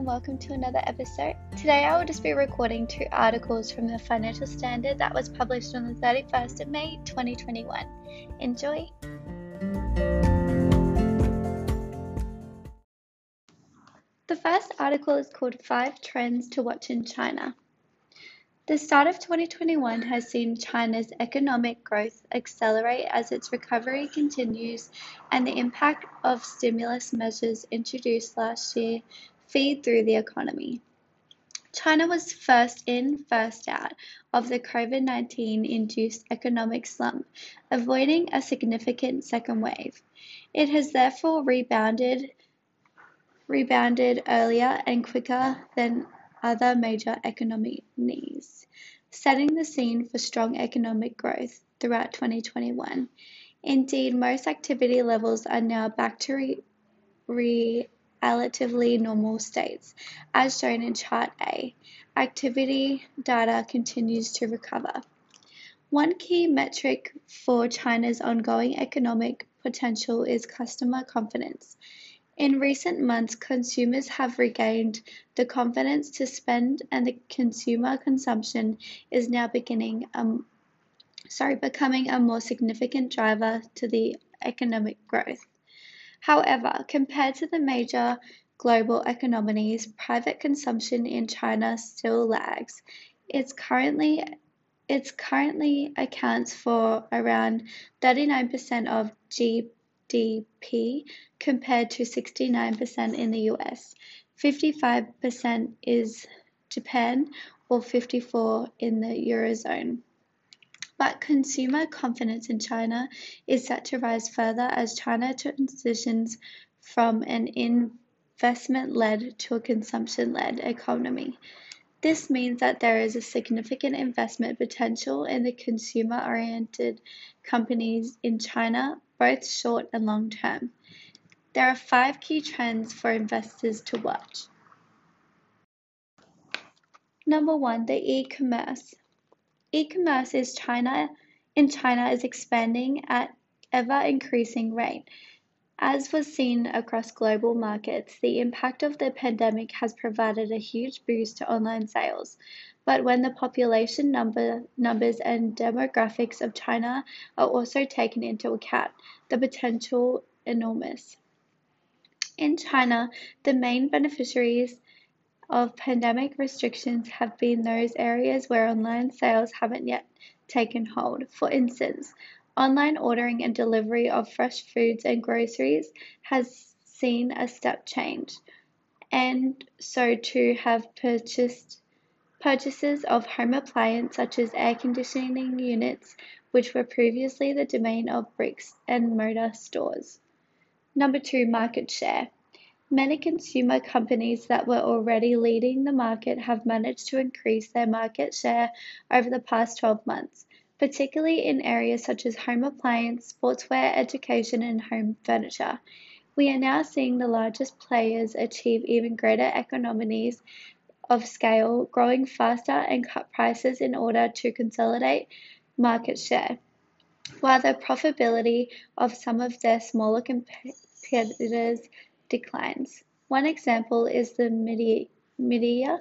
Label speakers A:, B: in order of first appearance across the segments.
A: and welcome to another episode. Today I will just be recording two articles from the Financial Standard that was published on the 31st of May 2021. Enjoy! The first article is called Five Trends to Watch in China. The start of 2021 has seen China's economic growth accelerate as its recovery continues and the impact of stimulus measures introduced last year feed through the economy. China was first in, first out of the COVID 19 induced economic slump, avoiding a significant second wave. It has therefore rebounded rebounded earlier and quicker than other major economies, setting the scene for strong economic growth throughout 2021. Indeed, most activity levels are now back to re- re- relatively normal states, as shown in Chart A. Activity data continues to recover. One key metric for China's ongoing economic potential is customer confidence. In recent months, consumers have regained the confidence to spend and the consumer consumption is now beginning um, sorry, becoming a more significant driver to the economic growth. However, compared to the major global economies, private consumption in China still lags. It's currently it currently accounts for around 39% of GDP compared to 69% in the US. 55% is Japan or 54 in the eurozone. But consumer confidence in China is set to rise further as China transitions from an investment led to a consumption led economy. This means that there is a significant investment potential in the consumer oriented companies in China, both short and long term. There are five key trends for investors to watch. Number one, the e-commerce. E-commerce is China in China is expanding at ever increasing rate. As was seen across global markets, the impact of the pandemic has provided a huge boost to online sales. But when the population number, numbers and demographics of China are also taken into account, the potential enormous. In China, the main beneficiaries of pandemic restrictions have been those areas where online sales haven't yet taken hold. For instance, Online ordering and delivery of fresh foods and groceries has seen a step change, and so too have purchased purchases of home appliances such as air conditioning units, which were previously the domain of bricks and mortar stores. Number two, market share. Many consumer companies that were already leading the market have managed to increase their market share over the past 12 months particularly in areas such as home appliance, sportswear, education, and home furniture. We are now seeing the largest players achieve even greater economies of scale, growing faster and cut prices in order to consolidate market share, while the profitability of some of their smaller competitors declines. One example is the Midea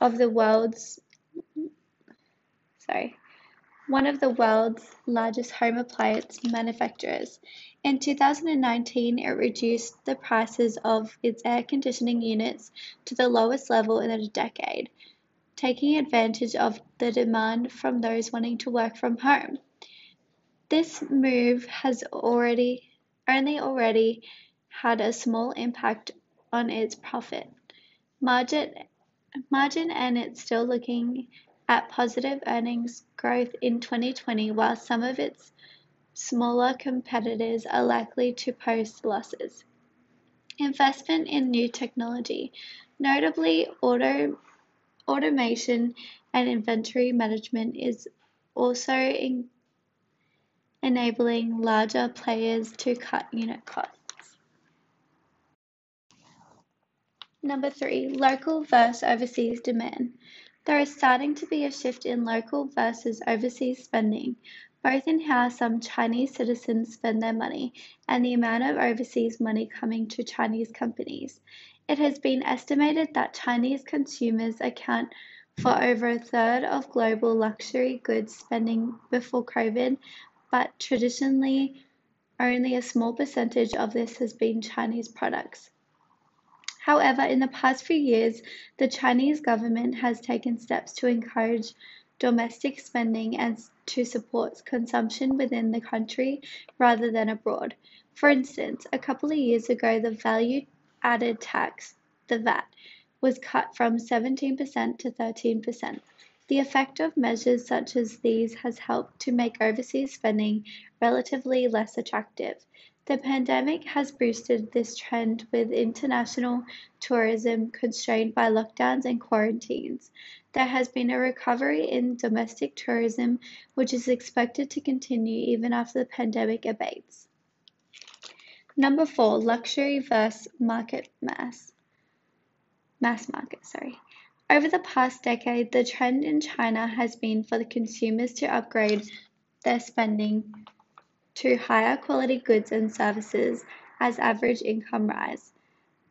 A: of the world's sorry one of the world's largest home appliance manufacturers. In 2019, it reduced the prices of its air conditioning units to the lowest level in a decade, taking advantage of the demand from those wanting to work from home. This move has already only already had a small impact on its profit margin and it's still looking at positive earnings growth in 2020 while some of its smaller competitors are likely to post losses. Investment in new technology, notably auto, automation and inventory management, is also in, enabling larger players to cut unit costs. Number three, local versus overseas demand. There is starting to be a shift in local versus overseas spending, both in how some Chinese citizens spend their money and the amount of overseas money coming to Chinese companies. It has been estimated that Chinese consumers account for over a third of global luxury goods spending before COVID, but traditionally only a small percentage of this has been Chinese products. However, in the past few years, the Chinese government has taken steps to encourage domestic spending and to support consumption within the country rather than abroad. For instance, a couple of years ago, the value added tax, the VAT, was cut from 17% to 13%. The effect of measures such as these has helped to make overseas spending relatively less attractive. The pandemic has boosted this trend with international tourism constrained by lockdowns and quarantines. There has been a recovery in domestic tourism, which is expected to continue even after the pandemic abates. Number four, luxury versus market mass. Mass market, sorry. Over the past decade, the trend in China has been for the consumers to upgrade their spending to higher quality goods and services as average income rise,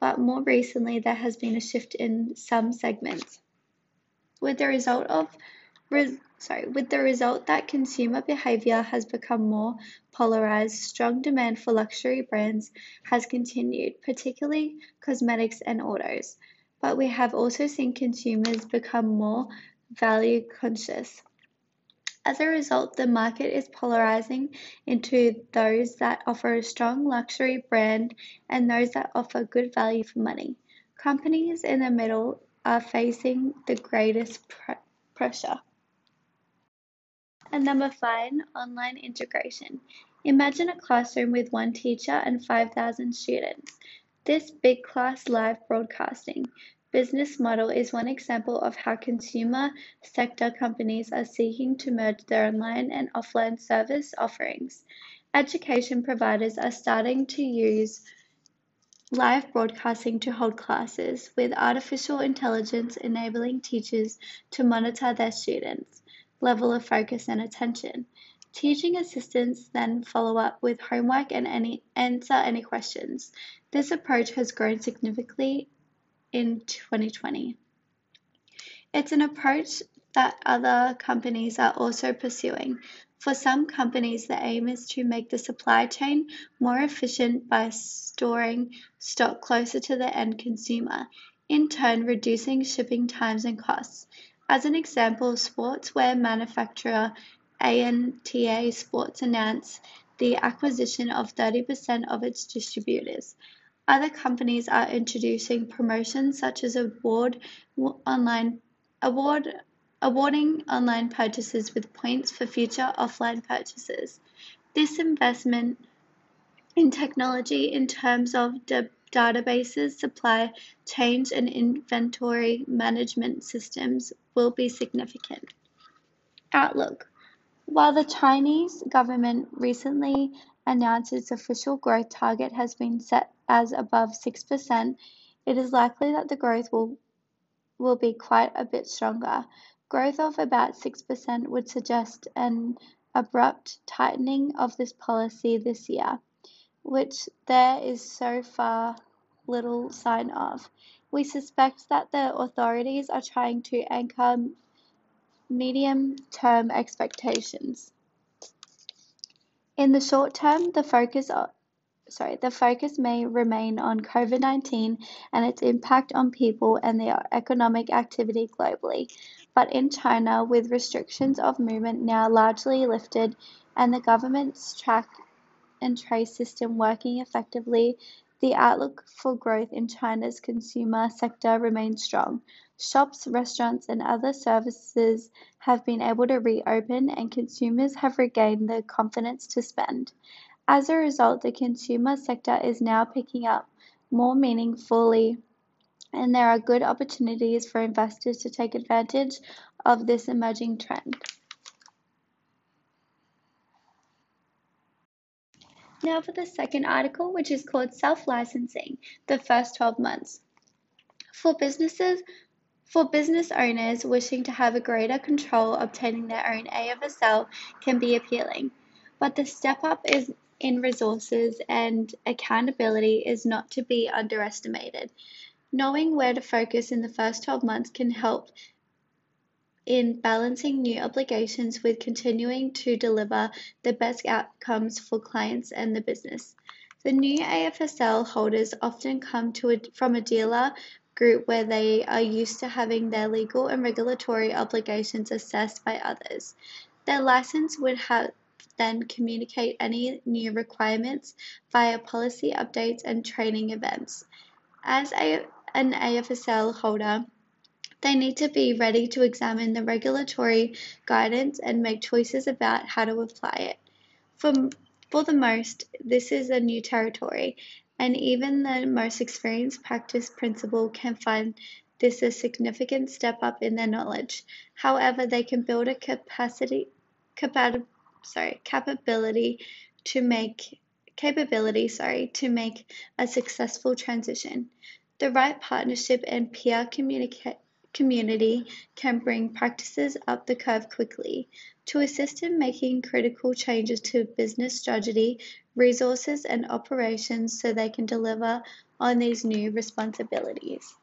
A: but more recently there has been a shift in some segments, with the result of sorry, with the result that consumer behavior has become more polarized, strong demand for luxury brands has continued, particularly cosmetics and autos. But we have also seen consumers become more value conscious. As a result, the market is polarizing into those that offer a strong luxury brand and those that offer good value for money. Companies in the middle are facing the greatest pr- pressure. And number five, online integration. Imagine a classroom with one teacher and 5,000 students. This big class live broadcasting business model is one example of how consumer sector companies are seeking to merge their online and offline service offerings. Education providers are starting to use live broadcasting to hold classes, with artificial intelligence enabling teachers to monitor their students' level of focus and attention. Teaching assistants then follow up with homework and any, answer any questions. This approach has grown significantly in 2020. It's an approach that other companies are also pursuing. For some companies, the aim is to make the supply chain more efficient by storing stock closer to the end consumer, in turn, reducing shipping times and costs. As an example, sportswear manufacturer ANTA Sports announced the acquisition of 30% of its distributors. Other companies are introducing promotions such as award online award awarding online purchases with points for future offline purchases. This investment in technology in terms of de- databases, supply chains, and inventory management systems will be significant. Outlook While the Chinese government recently announced its official growth target has been set as above 6%, it is likely that the growth will, will be quite a bit stronger. Growth of about 6% would suggest an abrupt tightening of this policy this year, which there is so far little sign of. We suspect that the authorities are trying to anchor medium term expectations. In the short term, the focus sorry, the focus may remain on COVID-19 and its impact on people and their economic activity globally. But in China, with restrictions of movement now largely lifted and the government's track and trace system working effectively, the outlook for growth in China's consumer sector remains strong. Shops, restaurants, and other services have been able to reopen, and consumers have regained the confidence to spend. As a result, the consumer sector is now picking up more meaningfully, and there are good opportunities for investors to take advantage of this emerging trend. Now for the second article, which is called Self-Licensing, the first 12 months. For businesses, for business owners wishing to have a greater control, obtaining their own AFSL can be appealing, but the step up is in resources and accountability is not to be underestimated. Knowing where to focus in the first 12 months can help in balancing new obligations with continuing to deliver the best outcomes for clients and the business. The new AFSL holders often come a, from a dealer group where they are used to having their legal and regulatory obligations assessed by others. Their license would have then communicate any new requirements via policy updates and training events. As a, an AFSL holder, they need to be ready to examine the regulatory guidance and make choices about how to apply it. For, for the most, this is a new territory, and even the most experienced practice principal can find this a significant step up in their knowledge. However, they can build a capacity, sorry, capability to make capability, sorry, to make a successful transition. The right partnership and peer communica- community can bring practices up the curve quickly. To assist in making critical changes to business strategy, resources, and operations so they can deliver on these new responsibilities.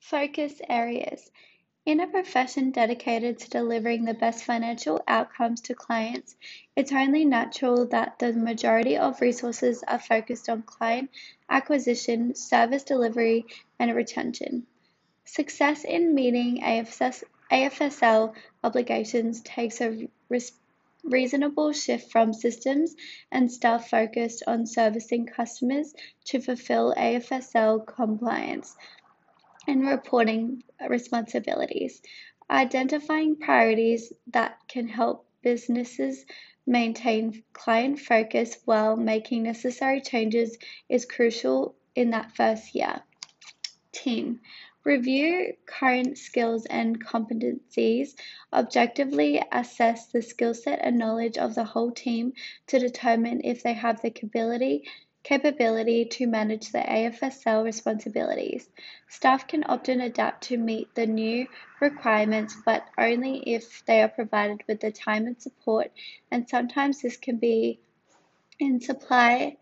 A: Focus areas. In a profession dedicated to delivering the best financial outcomes to clients, it's only natural that the majority of resources are focused on client acquisition, service delivery, and retention. Success in meeting AFS, AFSL obligations takes a reasonable shift from systems and staff focused on servicing customers to fulfill AFSL compliance and reporting responsibilities. Identifying priorities that can help businesses maintain client focus while making necessary changes is crucial in that first year. Team. Review current skills and competencies. Objectively assess the skill set and knowledge of the whole team to determine if they have the capability capability to manage the AFSL responsibilities. Staff can often adapt to meet the new requirements, but only if they are provided with the time and support, and sometimes this can be in supply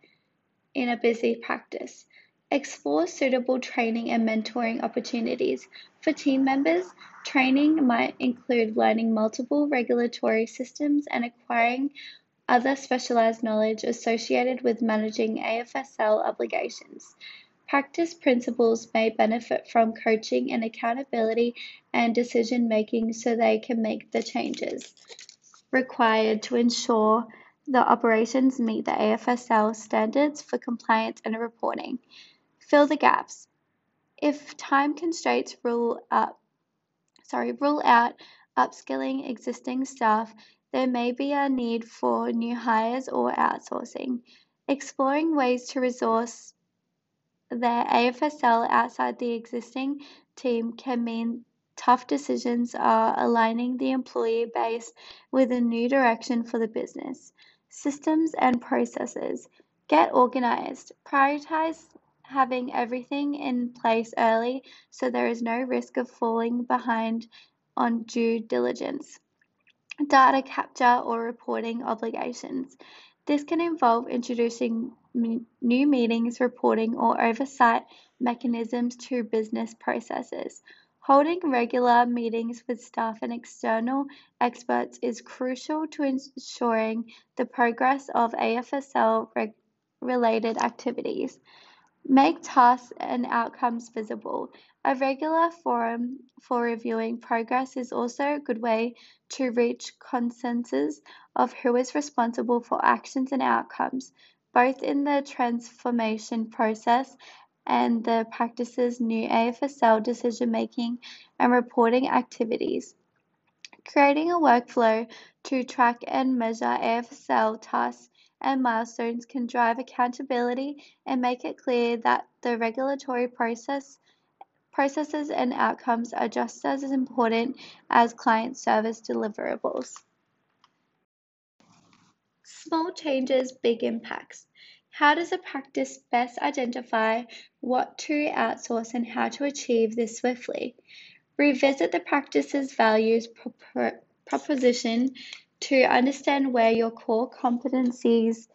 A: in a busy practice. Explore suitable training and mentoring opportunities. For team members, training might include learning multiple regulatory systems and acquiring other specialized knowledge associated with managing AFSL obligations. Practice principals may benefit from coaching and accountability and decision making so they can make the changes required to ensure the operations meet the AFSL standards for compliance and reporting. Fill the gaps. If time constraints rule up sorry, rule out upskilling existing staff, there may be a need for new hires or outsourcing. Exploring ways to resource their AFSL outside the existing team can mean tough decisions are aligning the employee base with a new direction for the business. Systems and processes. Get organized. Prioritize having everything in place early so there is no risk of falling behind on due diligence data capture or reporting obligations. This can involve introducing new meetings, reporting, or oversight mechanisms to business processes. Holding regular meetings with staff and external experts is crucial to ensuring the progress of AFSL related activities. Make tasks and outcomes visible. A regular forum for reviewing progress is also a good way to reach consensus of who is responsible for actions and outcomes, both in the transformation process and the practice's new AFSL decision making and reporting activities. Creating a workflow to track and measure AFSL tasks and milestones can drive accountability and make it clear that the regulatory process processes and outcomes are just as important as client service deliverables. Small changes, big impacts. How does a practice best identify what to outsource and how to achieve this swiftly? Revisit the practice's values proposition to understand where your core competencies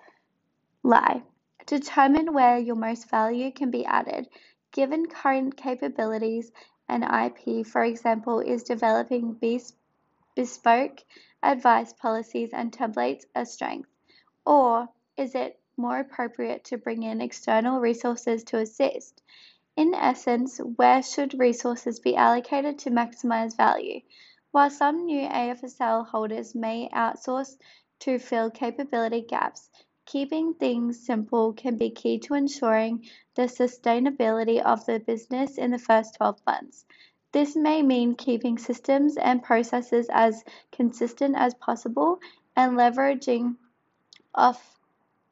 A: lie. Determine where your most value can be added. Given current capabilities and IP, for example, is developing bespoke advice policies and templates a strength? Or is it more appropriate to bring in external resources to assist? In essence, where should resources be allocated to maximize value? While some new AFSL holders may outsource to fill capability gaps, keeping things simple can be key to ensuring the sustainability of the business in the first 12 months. This may mean keeping systems and processes as consistent as possible and leveraging off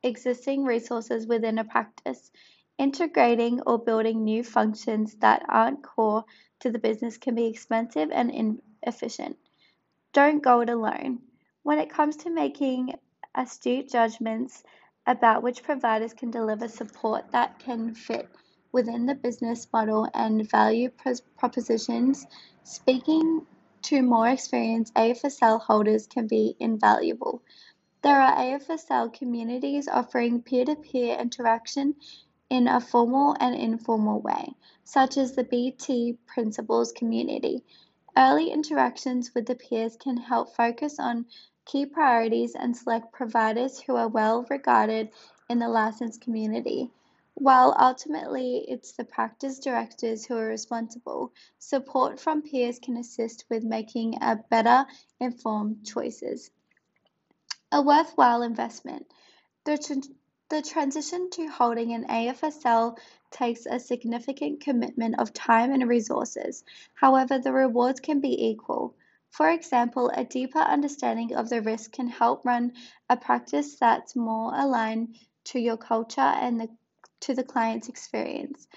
A: existing resources within a practice. Integrating or building new functions that aren't core to the business can be expensive and inefficient. Don't go it alone. When it comes to making astute judgments about which providers can deliver support that can fit within the business model and value propositions, speaking to more experienced AFSL holders can be invaluable. There are AFSL communities offering peer to peer interaction in a formal and informal way, such as the BT Principles community. Early interactions with the peers can help focus on key priorities and select providers who are well regarded in the licensed community. While ultimately it's the practice directors who are responsible, support from peers can assist with making better informed choices. A worthwhile investment. The, the transition to holding an AFSL takes a significant commitment of time and resources. However, the rewards can be equal. For example, a deeper understanding of the risk can help run a practice that's more aligned to your culture and the to the client's experience.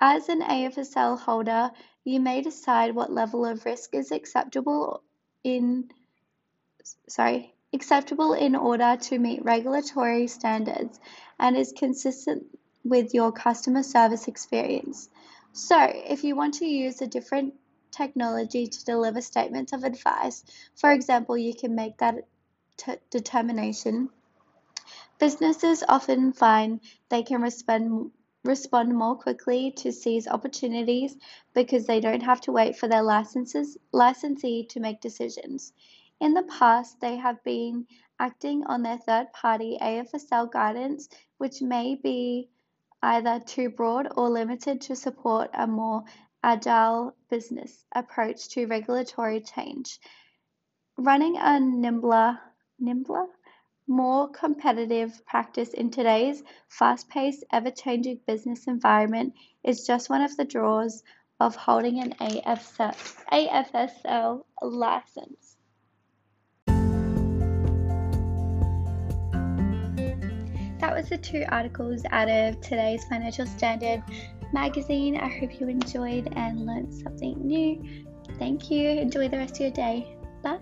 A: As an AFSL holder, you may decide what level of risk is acceptable in sorry, acceptable in order to meet regulatory standards and is consistent with your customer service experience. So, if you want to use a different technology to deliver statements of advice, for example, you can make that t- determination Businesses often find they can respond respond more quickly to seize opportunities because they don't have to wait for their licenses, licensee to make decisions. In the past, they have been acting on their third party AFSL guidance, which may be either too broad or limited to support a more agile business approach to regulatory change. Running a nimbler, nimbler more competitive practice in today's fast-paced, ever-changing business environment is just one of the draws of holding an AFSL license. That was the two articles out of today's Financial Standard magazine. I hope you enjoyed and learned something new. Thank you. Enjoy the rest of your day. Bye.